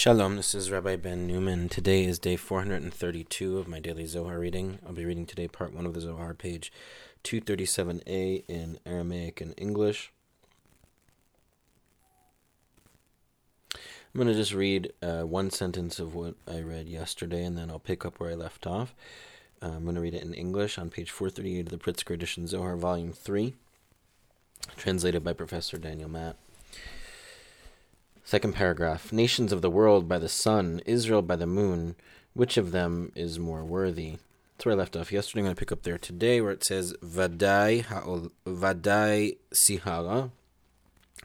Shalom, this is Rabbi Ben Newman. Today is day 432 of my daily Zohar reading. I'll be reading today part 1 of the Zohar, page 237a in Aramaic and English. I'm going to just read uh, one sentence of what I read yesterday and then I'll pick up where I left off. Uh, I'm going to read it in English on page 438 of the Pritzker edition Zohar, volume 3, translated by Professor Daniel Matt. Second paragraph Nations of the world by the sun, Israel by the moon. Which of them is more worthy? That's where I left off yesterday. I'm going to pick up there today where it says Vadai, ha'ol, Vadai Sihara,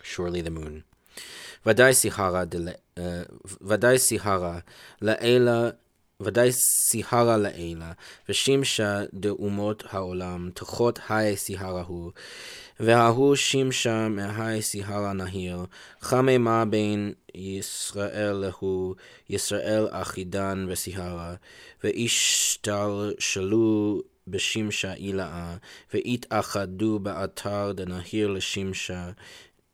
surely the moon. Vadai Sihara, uh, Vadai Sihara, La'ela ודאי סיהרה לעילה, ושימשה דאומות העולם, תחות היי סיהרה הוא, וההוא שימשה מהי סיהרה נהיר, חממה בין ישראל להו, ישראל אחידן וסיהרה, והשתלשלו בשימשה אילאה, והתאחדו באתר דנהיר לשימשה,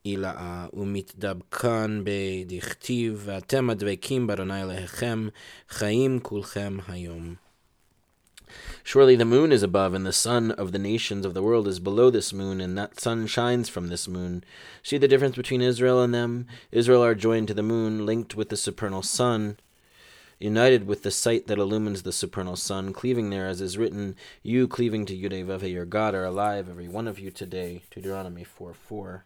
אילאה, ומתדבקן בדכתיב, ואתם הדבקים באדוני אלוהיכם, חיים כולכם היום. Surely the moon is above, and the sun of the nations of the world is below this moon, and that sun shines from this moon. See the difference between Israel and them? Israel are joined to the moon, linked with the supernal sun, united with the sight that illumines the supernal sun, cleaving there, as is written, You cleaving to Yudevave, your God, are alive, every one of you today. Deuteronomy 4 4.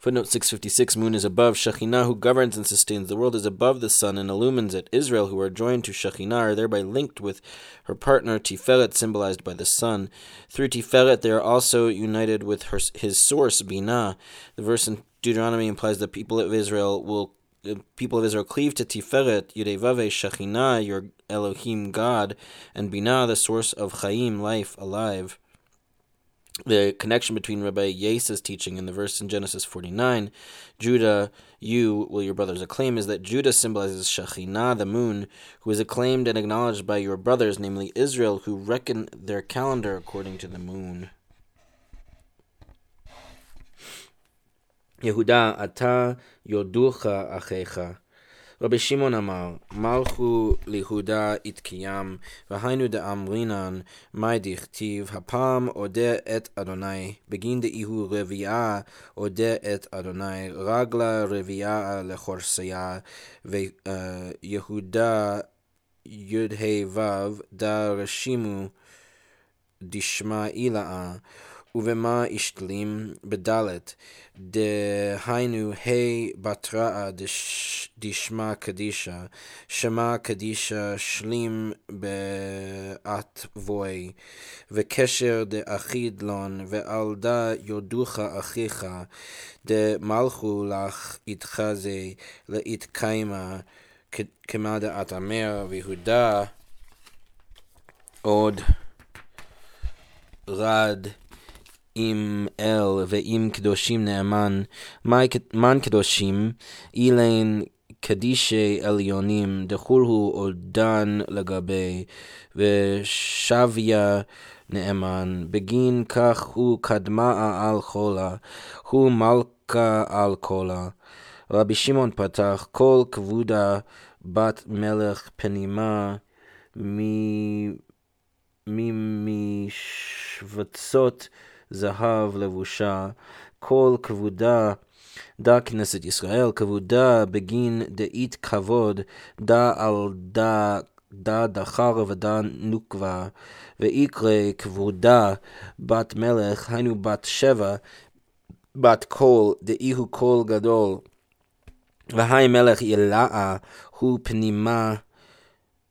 Footnote 656 Moon is above. Shekhinah, who governs and sustains the world, is above the sun and illumines it. Israel, who are joined to Shekhinah, are thereby linked with her partner Tiferet, symbolized by the sun. Through Tiferet, they are also united with her, his source, Binah. The verse in Deuteronomy implies that people of Israel will people of Israel cleave to Tiferet, Yudevave, Shekhinah, your Elohim God, and Binah, the source of Chaim, life, alive the connection between Rabbi Yesa's teaching and the verse in Genesis 49, Judah, you will your brothers acclaim, is that Judah symbolizes Shekhinah, the moon, who is acclaimed and acknowledged by your brothers, namely Israel, who reckon their calendar according to the moon. Yehuda, ata yoducha achecha. רבי שמעון אמר, מלכו ליהודה יתקיים, והיינו דאמרינן, מאי דכתיב, הפעם אודה את אדוני, בגין דאיהו רביעה אודה את אדוני, רגלה רביעה לחורסיה, ויהודה י"ה ו' דה רשימו דשמע אילאה ובמה השתלים? בדלת, דהיינו ה' בתראה דשמע קדישה, שמע קדישה שלים באטבוי, וקשר דאחיד לון, ועל דה יודוך אחיך, דמלכו לך איתך זה להתקיימה, כמה דאת אמר, ויהודה עוד רד עם אל ועם קדושים נאמן, מן קדושים, אילן קדישי עליונים, דחולהו עודן לגבי, ושביה נאמן, בגין כך הוא קדמה על חולה, הוא מלכה על קולה. רבי שמעון פתח, כל כבודה בת מלך פנימה ממשבצות זהב לבושה, כל כבודה דה כנסת ישראל, כבודה בגין דאית כבוד, דה על דה דה דחר ודה נוקבה, ויקרא כבודה בת מלך, היינו בת שבע, בת קול, דאיהו קול גדול. והי מלך ילאה הוא פנימה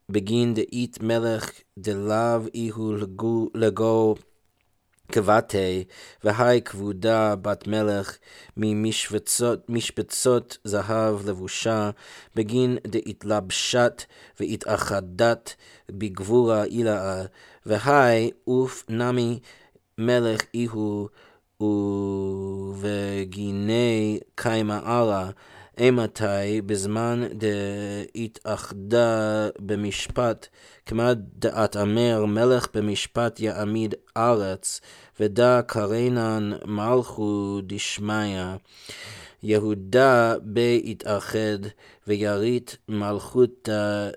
בגין דאית מלך דלאו איהו לגו כבתי, והי כבודה בת מלך ממשבצות זהב לבושה, בגין דהתלבשת והתאחדת בגבורה אילאה, והי אוף נמי מלך איהו ובגיני קיימה אללה, אימתי בזמן דהתאחדה במשפט, כמה דעת אמר מלך במשפט יעמיד ארץ, ודע קרנן מלכו דשמיא. יהודה בהתאחד וירית מלכותא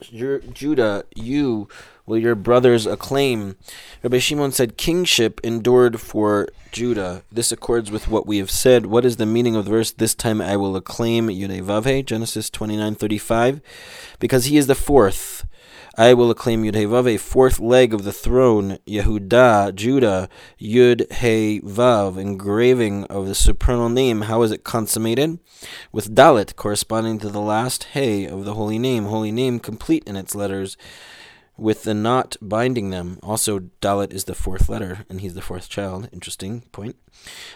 Judah, you will your brothers acclaim. Rabbi Shimon said, Kingship endured for Judah. This accords with what we have said. What is the meaning of the verse, This time I will acclaim Yudevavhe, Genesis 29 35? Because he is the fourth I will acclaim Yud Vav, a fourth leg of the throne, Yehuda, Judah, Yud He Vav, engraving of the supernal name. How is it consummated? With Dalet, corresponding to the last He of the holy name, holy name complete in its letters, with the knot binding them. Also, Dalet is the fourth letter, and he's the fourth child. Interesting point.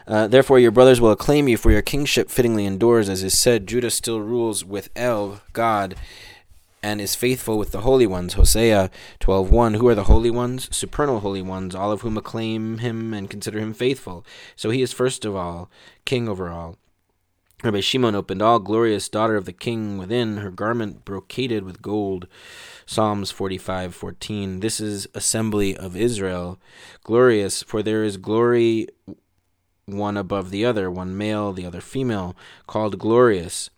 Uh, Therefore, your brothers will acclaim you, for your kingship fittingly endures, as is said. Judah still rules with El, God and is faithful with the holy ones. Hosea 12:1 Who are the holy ones? Supernal holy ones, all of whom acclaim him and consider him faithful. So he is first of all king over all. Rabbi Shimon opened all glorious daughter of the king within her garment brocaded with gold. Psalms 45:14 This is assembly of Israel glorious for there is glory one above the other one male the other female called glorious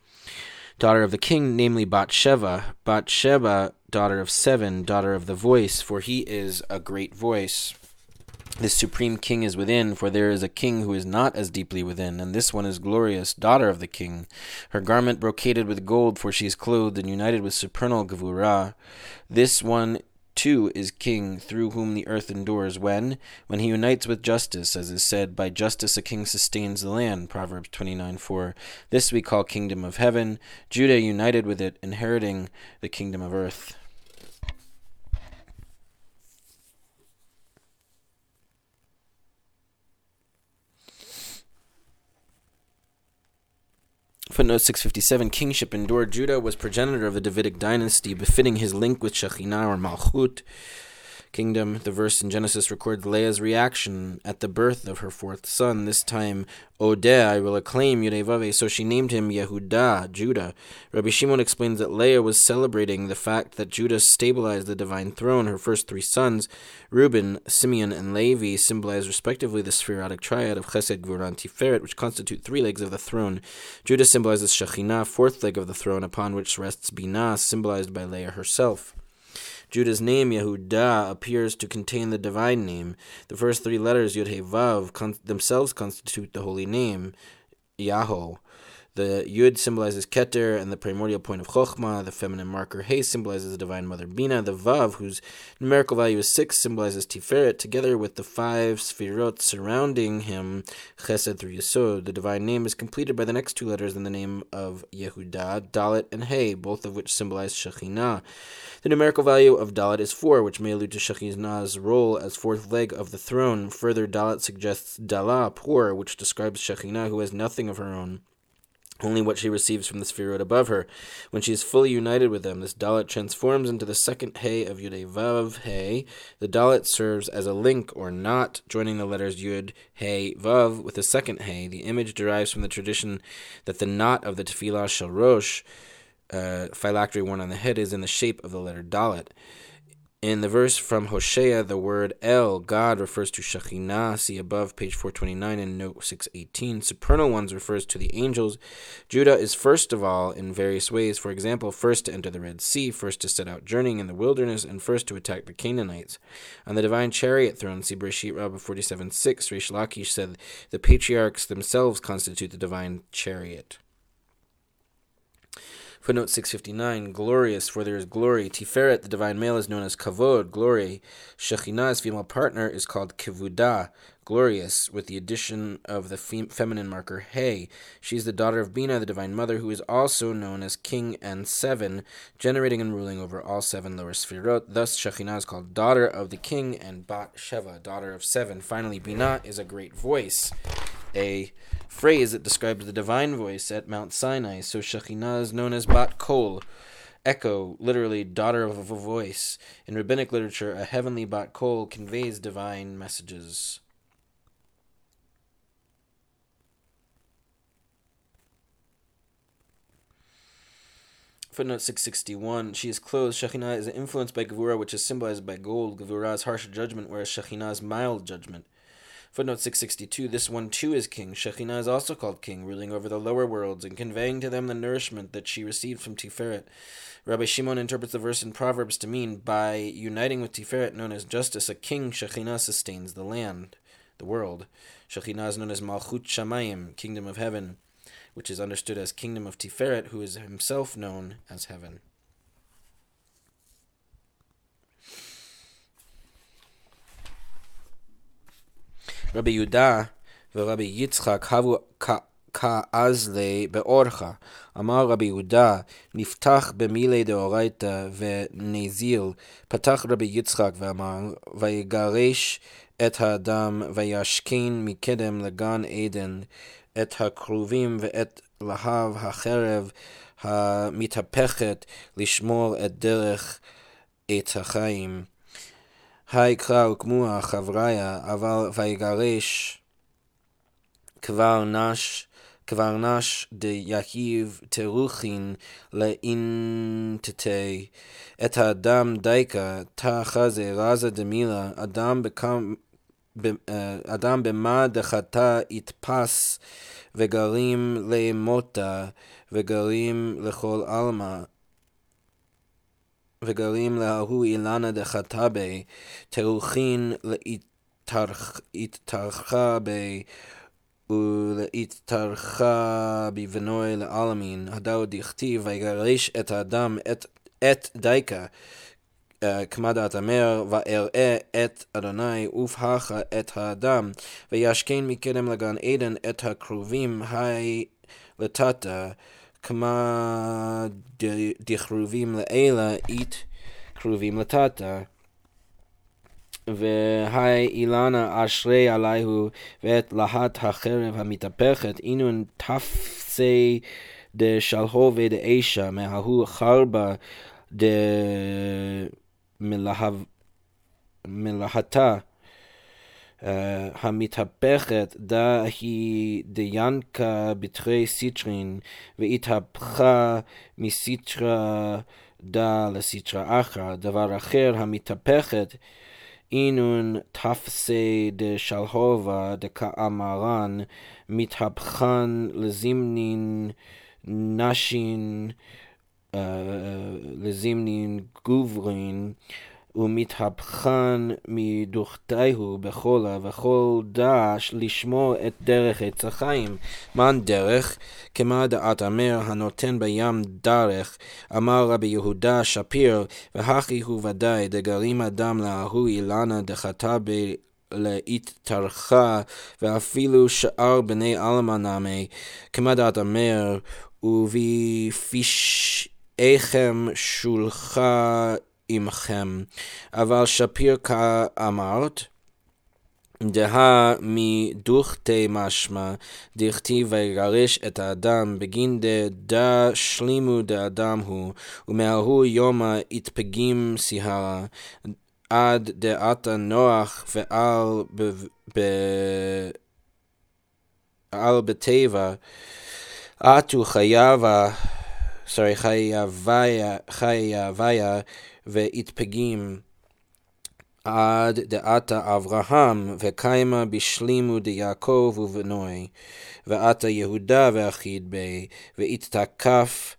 daughter of the king, namely Bathsheba. Bathsheba, daughter of seven, daughter of the voice, for he is a great voice. This supreme king is within, for there is a king who is not as deeply within, and this one is glorious, daughter of the king. Her garment brocaded with gold, for she is clothed and united with supernal Gevurah. This one too is king through whom the earth endures when when he unites with justice as is said by justice a king sustains the land proverbs 29 4 this we call kingdom of heaven judah united with it inheriting the kingdom of earth Footnote 657 Kingship endured. Judah was progenitor of the Davidic dynasty, befitting his link with Shekhinah or Malchut kingdom. The verse in Genesis records Leah's reaction at the birth of her fourth son. This time, Odeh, I will acclaim Yudevave. So she named him Yehuda, Judah. Rabbi Shimon explains that Leah was celebrating the fact that Judah stabilized the divine throne. Her first three sons, Reuben, Simeon, and Levi, symbolize respectively the sefirotic triad of Chesed, Gvurah, and Tiferet, which constitute three legs of the throne. Judah symbolizes Shekhinah, fourth leg of the throne, upon which rests Binah, symbolized by Leah herself. Judah's name, Yehuda, appears to contain the divine name. The first three letters, Yud He Vav, con- themselves constitute the holy name, Yahweh. The Yud symbolizes Keter and the primordial point of Chokhmah. The feminine marker He symbolizes the divine mother Bina. The Vav, whose numerical value is six, symbolizes Tiferet, together with the five Sfirot surrounding him, Chesed through Yesod. The divine name is completed by the next two letters in the name of Yehuda, Dalet, and He, both of which symbolize Shekhinah. The numerical value of Dalet is four, which may allude to Shekhinah's role as fourth leg of the throne. Further, Dalet suggests Dala, poor, which describes Shekhinah, who has nothing of her own only what she receives from the sefirot above her. When she is fully united with them, this Dalet transforms into the second He of Yud Vav He. The Dalet serves as a link or knot, joining the letters Yud He Vav with the second He. The image derives from the tradition that the knot of the Tefillah Shel Rosh, uh, phylactery worn on the head, is in the shape of the letter Dalet. In the verse from Hosea, the word El, God, refers to Shekhinah. See above, page 429 and note 618. Supernal ones refers to the angels. Judah is first of all in various ways. For example, first to enter the Red Sea, first to set out journeying in the wilderness, and first to attack the Canaanites. On the divine chariot throne, see Bereshit Rabbah 47 6, Reish Lakish said, The patriarchs themselves constitute the divine chariot. Footnote 659 Glorious, for there is glory. Tiferet, the divine male, is known as Kavod, glory. Shekhinah's female partner is called Kivudah, glorious, with the addition of the fem- feminine marker He. She is the daughter of Bina, the divine mother, who is also known as King and Seven, generating and ruling over all seven lower sefirot. Thus, Shekhinah is called daughter of the king and Bat Sheva, daughter of seven. Finally, Bina is a great voice. A phrase that describes the divine voice at Mount Sinai. So Shekhinah is known as Bat Kol, echo, literally daughter of a voice. In rabbinic literature, a heavenly Bat Kol conveys divine messages. Footnote 661. She is clothed. Shekhinah is influenced by Gevurah, which is symbolized by gold. Gevurah is harsh judgment, whereas Shekhinah mild judgment. Footnote 662 This one too is king. Shekhinah is also called king, ruling over the lower worlds and conveying to them the nourishment that she received from Tiferet. Rabbi Shimon interprets the verse in Proverbs to mean by uniting with Tiferet, known as justice, a king, Shekhinah sustains the land, the world. Shekhinah is known as Malchut Shamayim, kingdom of heaven, which is understood as kingdom of Tiferet, who is himself known as heaven. רבי יהודה ורבי יצחק הבו כאזלי באורחה. אמר רבי יהודה, נפתח במילי דאורייתא ונזיל. פתח רבי יצחק ואמר, ויגרש את האדם וישכין מקדם לגן עדן את הכרובים ואת להב החרב המתהפכת לשמור את דרך עץ החיים. היי קרא וכמוה חבריה, אבל ויגרש כבר נש, כבר נש דיהיב תרוכין לאינטטי, את האדם דייקה, תא חזה רזה דמילה, אדם בקם... אדם במה דחתה יתפס וגרים למותה וגרים לכל עלמא וגרים להוא אילנה דחטבי, תרוכין להתארחה בי ולהתארחה בבנוי לעלמין, הדאו דכתיב ויגרש את האדם את, את דייקה כמה דעת אמר, ואראה את אדוני ובהכה את האדם, וישכן מקדם לגן עדן את הכרובים, היי לטאטה, כמה דכרובים לאלה אית כרובים לטאטה. והי אילנה אשרי עליהו ואת להט החרב המתהפכת אינון תפסי דשלהובי דאישה מההוא חרבה דמלהתה אה, המתהפכת דה היא דיינקה בתרי סיטרין, והתהפכה מסיטרה דה לסיטרה אחרא. דבר אחר, המתהפכת אינון תפסי דשלהובה דקאמרן, מתהפכן לזימנין נשין, uh, לזימנין גוברין, ומתהפכן מדוכתיהו בחולה, וכל דש לשמור את דרך עץ החיים. מן דרך? כמה דעת אמר הנותן בים דרך, אמר רבי יהודה שפיר, והכי הוא ודאי, דגרים אדם להוא אילנה דחתה ב... להתארכה, ואפילו שאר בני עלמא נמי, כמה דעת אמר, ובפשעיכם שולחה עמכם. אבל שפיר כאמרת, דהה מדוכתי משמע, דכתיב ויגרש את האדם בגין דדה שלימו דאדם הוא, ומההוא יומא יתפגים סיהרה, עד דעתה נוח ועל על בטבע, עטו חייבה, סורי חייביה, חייביה, והתפגים. עד דעתה אברהם, וקיימה בשלימו דיעקב ובנוי, ועתה יהודה ואחיד בי, והתתקף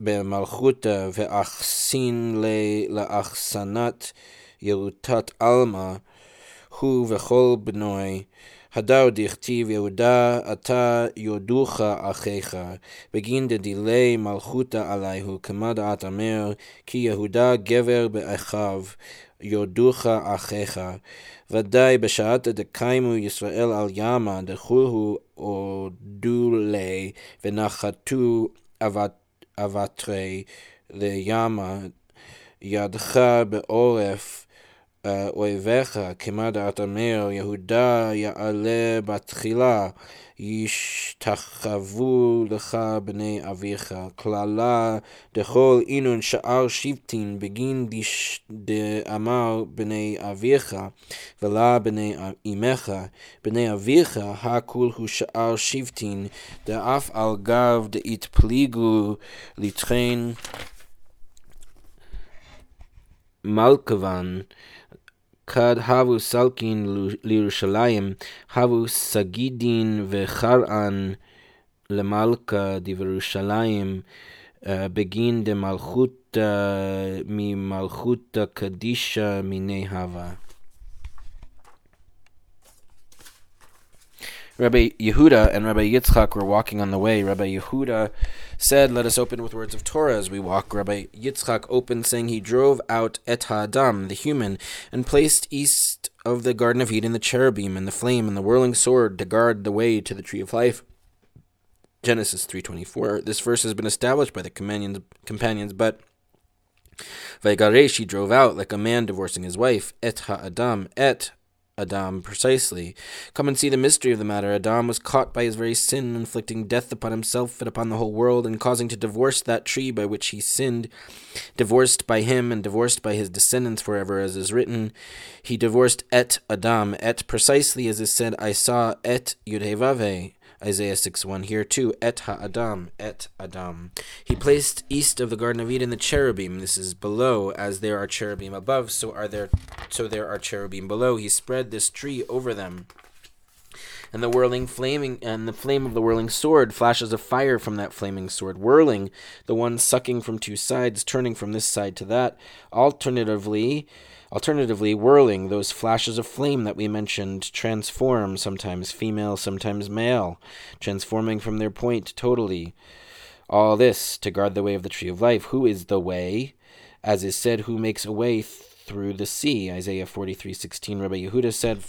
במלכותה, ואחסין לאחסנת ירוטת עלמא, הוא וכל בנוי, הדר דכתיב יהודה אתה יודוך אחיך, בגין דדילי מלכותא עליהו, כמה דעת אמר, כי יהודה גבר באחיו, יודוך אחיך. ודאי בשעתא דקיימו ישראל על ימה, דחוהו הודו לי, ונחתו אבטרי לימה, ידך בעורף, אויביך, כמה דעת אמר, יהודה יעלה בתחילה, ישתחוו לך בני אביך. קללה דכל אינון שאר שבטין בגין דאמר בני אביך, ולה בני אמך. בני אביך, הכול הוא שאר שבטין, דאף על גב דאתפליגו לטחן מלכבן. כד הבו סלקין לירושלים, הבו סגידין וחרען למלכה דבירושלים, אה, בגין דמלכותא אה, ממלכותא קדישא מיני הווה. Rabbi Yehuda and Rabbi Yitzchak were walking on the way. Rabbi Yehuda said, Let us open with words of Torah as we walk. Rabbi Yitzchak opened, saying, He drove out Et Ha'adam, the human, and placed east of the Garden of Eden the cherubim and the flame and the whirling sword to guard the way to the tree of life. Genesis 3.24. This verse has been established by the companions, but Vaigaresh he drove out like a man divorcing his wife. Et ha'adam, et Adam precisely. Come and see the mystery of the matter. Adam was caught by his very sin, inflicting death upon himself and upon the whole world, and causing to divorce that tree by which he sinned, divorced by him and divorced by his descendants forever, as is written. He divorced et Adam, et precisely as is said, I saw et Yudhevave. Isaiah 6 1. Here too, et ha-adam, et Adam. He placed east of the Garden of Eden the cherubim. This is below, as there are cherubim above, so are there so there are cherubim below. He spread this tree over them. And the whirling flaming and the flame of the whirling sword flashes of fire from that flaming sword, whirling, the one sucking from two sides, turning from this side to that. Alternatively, Alternatively, whirling, those flashes of flame that we mentioned transform, sometimes female, sometimes male, transforming from their point totally. All this to guard the way of the tree of life. Who is the way? As is said, who makes a way through the sea? Isaiah 43:16. Rabbi Yehuda said,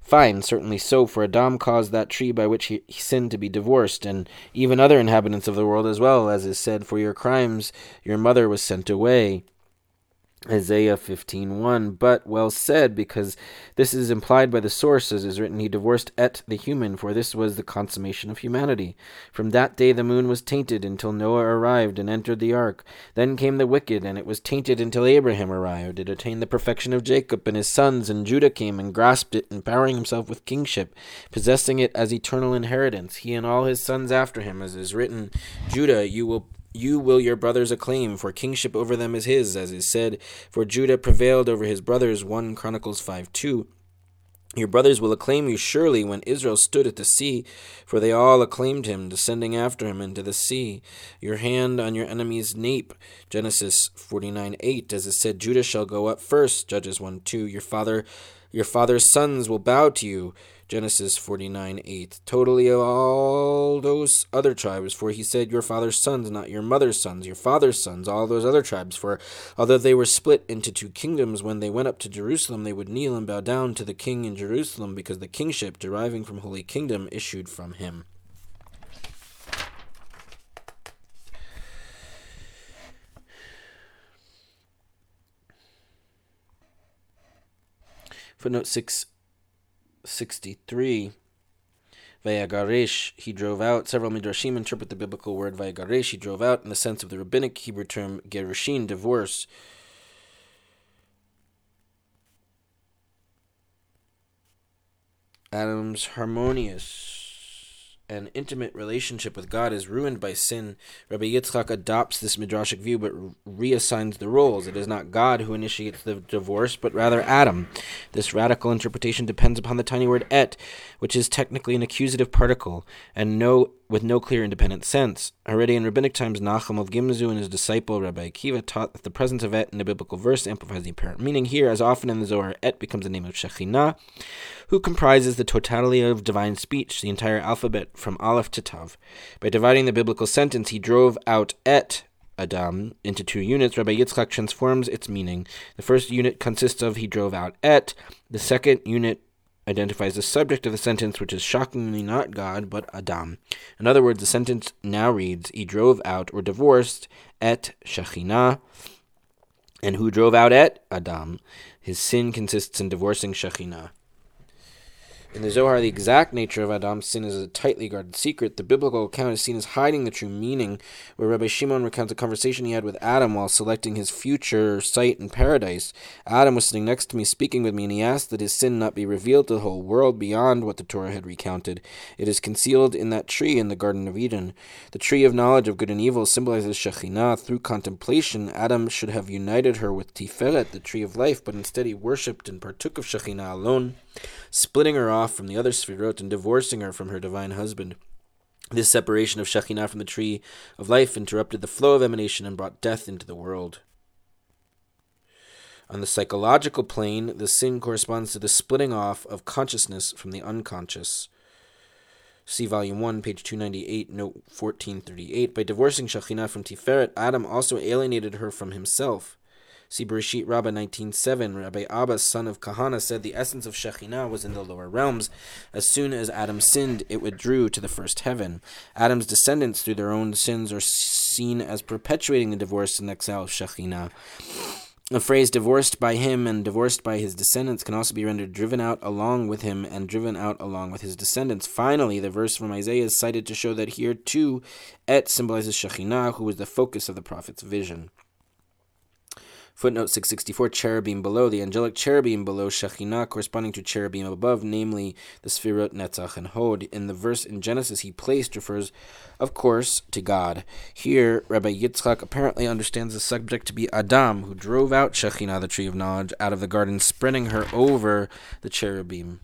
Fine, certainly so, for Adam caused that tree by which he, he, sinned to be divorced, and even other inhabitants of the world as well, as is said, For your crimes your mother was sent away. Isaiah 15:1 but well said because this is implied by the source as is written he divorced et the human for this was the consummation of humanity. From that day the moon was tainted until Noah arrived and entered the ark. Then came the wicked and it was tainted until Abraham arrived. It attained the perfection of Jacob and his sons and Judah came and grasped it empowering himself with kingship possessing it as eternal inheritance. He and all his sons after him as is written Judah you will you will your brothers acclaim, for kingship over them is his, as is said, for Judah prevailed over his brothers. 1 Chronicles 5 2. Your brothers will acclaim you surely when Israel stood at the sea, for they all acclaimed him, descending after him into the sea. Your hand on your enemy's nape, Genesis 49 8, as it said, Judah shall go up first, Judges 1 2. Your father your father's sons will bow to you. Genesis 49 8. Totally of all those other tribes, for he said, Your father's sons, not your mother's sons, your father's sons, all those other tribes. For although they were split into two kingdoms, when they went up to Jerusalem, they would kneel and bow down to the king in Jerusalem, because the kingship deriving from Holy Kingdom issued from him. Footnote 663. Vayagaresh, he drove out. Several midrashim interpret the biblical word Vayagaresh, he drove out, in the sense of the rabbinic Hebrew term gerushin, divorce. Adam's harmonious an intimate relationship with God is ruined by sin, Rabbi Yitzchak adopts this midrashic view but reassigns the roles. It is not God who initiates the divorce, but rather Adam. This radical interpretation depends upon the tiny word et, which is technically an accusative particle and no with no clear independent sense. Already in rabbinic times, Nachum of Gimzu and his disciple Rabbi Akiva taught that the presence of et in a biblical verse amplifies the apparent meaning. Here, as often in the Zohar, et becomes the name of Shekhinah, who comprises the totality of divine speech, the entire alphabet from Aleph to Tav. By dividing the biblical sentence, he drove out et Adam into two units. Rabbi Yitzchak transforms its meaning. The first unit consists of he drove out et. The second unit identifies the subject of the sentence, which is shockingly not God, but Adam. In other words, the sentence now reads, He drove out or divorced et Shekhinah. And who drove out et Adam? His sin consists in divorcing Shekhinah. In the Zohar, the exact nature of Adam's sin is a tightly guarded secret. The biblical account is seen as hiding the true meaning, where Rabbi Shimon recounts a conversation he had with Adam while selecting his future site in paradise. Adam was sitting next to me speaking with me, and he asked that his sin not be revealed to the whole world beyond what the Torah had recounted. It is concealed in that tree in the Garden of Eden. The tree of knowledge of good and evil symbolizes Shekhinah. Through contemplation, Adam should have united her with Tiferet, the tree of life, but instead he worshipped and partook of Shekhinah alone splitting her off from the other Sfirot and divorcing her from her divine husband. This separation of Shekhinah from the tree of life interrupted the flow of emanation and brought death into the world. On the psychological plane, the sin corresponds to the splitting off of consciousness from the unconscious. See Volume 1, page 298, note 1438. By divorcing Shekhinah from Tiferet, Adam also alienated her from himself. See Bereshit Rabbah 19.7. Rabbi Abba, son of Kahana, said the essence of Shekhinah was in the lower realms. As soon as Adam sinned, it withdrew to the first heaven. Adam's descendants, through their own sins, are seen as perpetuating the divorce and exile of Shekhinah. The phrase divorced by him and divorced by his descendants can also be rendered driven out along with him and driven out along with his descendants. Finally, the verse from Isaiah is cited to show that here too, Et symbolizes Shekhinah, who was the focus of the prophet's vision. Footnote 664 Cherubim below, the angelic cherubim below Shekhinah, corresponding to cherubim above, namely the Sfirot Netzach and Hod. In the verse in Genesis he placed refers, of course, to God. Here, Rabbi Yitzchak apparently understands the subject to be Adam, who drove out Shekhinah, the tree of knowledge, out of the garden, spreading her over the cherubim.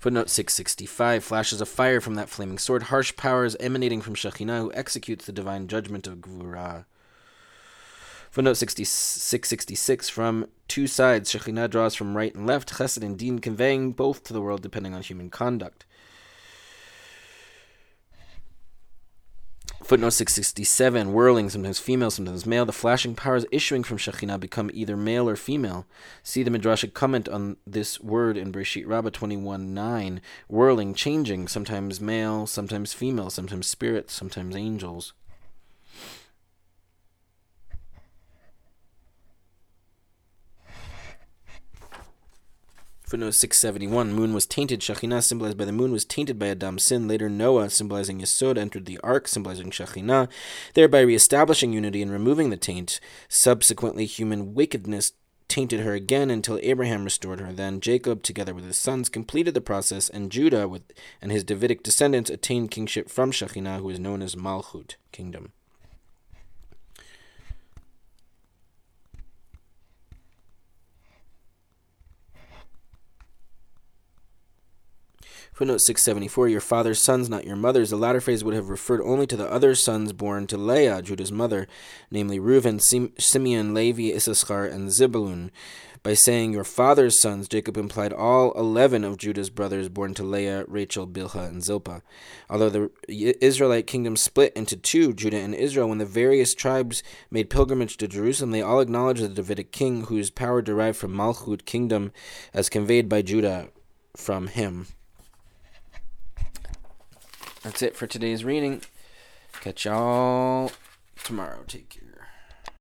Footnote 665 Flashes of fire from that flaming sword, harsh powers emanating from Shekhinah, who executes the divine judgment of Gvurah. Footnote 666 from two sides, Shekhinah draws from right and left, Chesed and Din conveying both to the world depending on human conduct. Footnote 667, whirling, sometimes female, sometimes male. The flashing powers issuing from Shekhinah become either male or female. See the Midrashic comment on this word in Bereshit Rabbah 21 9. Whirling, changing, sometimes male, sometimes female, sometimes spirits, sometimes angels. Footnote 671 Moon was tainted. Shekhinah, symbolized by the moon, was tainted by Adam's sin. Later, Noah, symbolizing Yesod, entered the ark, symbolizing Shekhinah, thereby reestablishing unity and removing the taint. Subsequently, human wickedness tainted her again until Abraham restored her. Then Jacob, together with his sons, completed the process, and Judah with, and his Davidic descendants attained kingship from Shekhinah, who is known as Malchut, kingdom. Footnote 674 Your father's sons, not your mother's. The latter phrase would have referred only to the other sons born to Leah, Judah's mother, namely Reuben, Sim- Simeon, Levi, Issachar, and Zebulun. By saying your father's sons, Jacob implied all eleven of Judah's brothers born to Leah, Rachel, Bilhah, and Zilpah. Although the Israelite kingdom split into two, Judah and Israel, when the various tribes made pilgrimage to Jerusalem, they all acknowledged the Davidic king, whose power derived from Malchut kingdom, as conveyed by Judah from him. That's it for today's reading. Catch y'all tomorrow. Take care.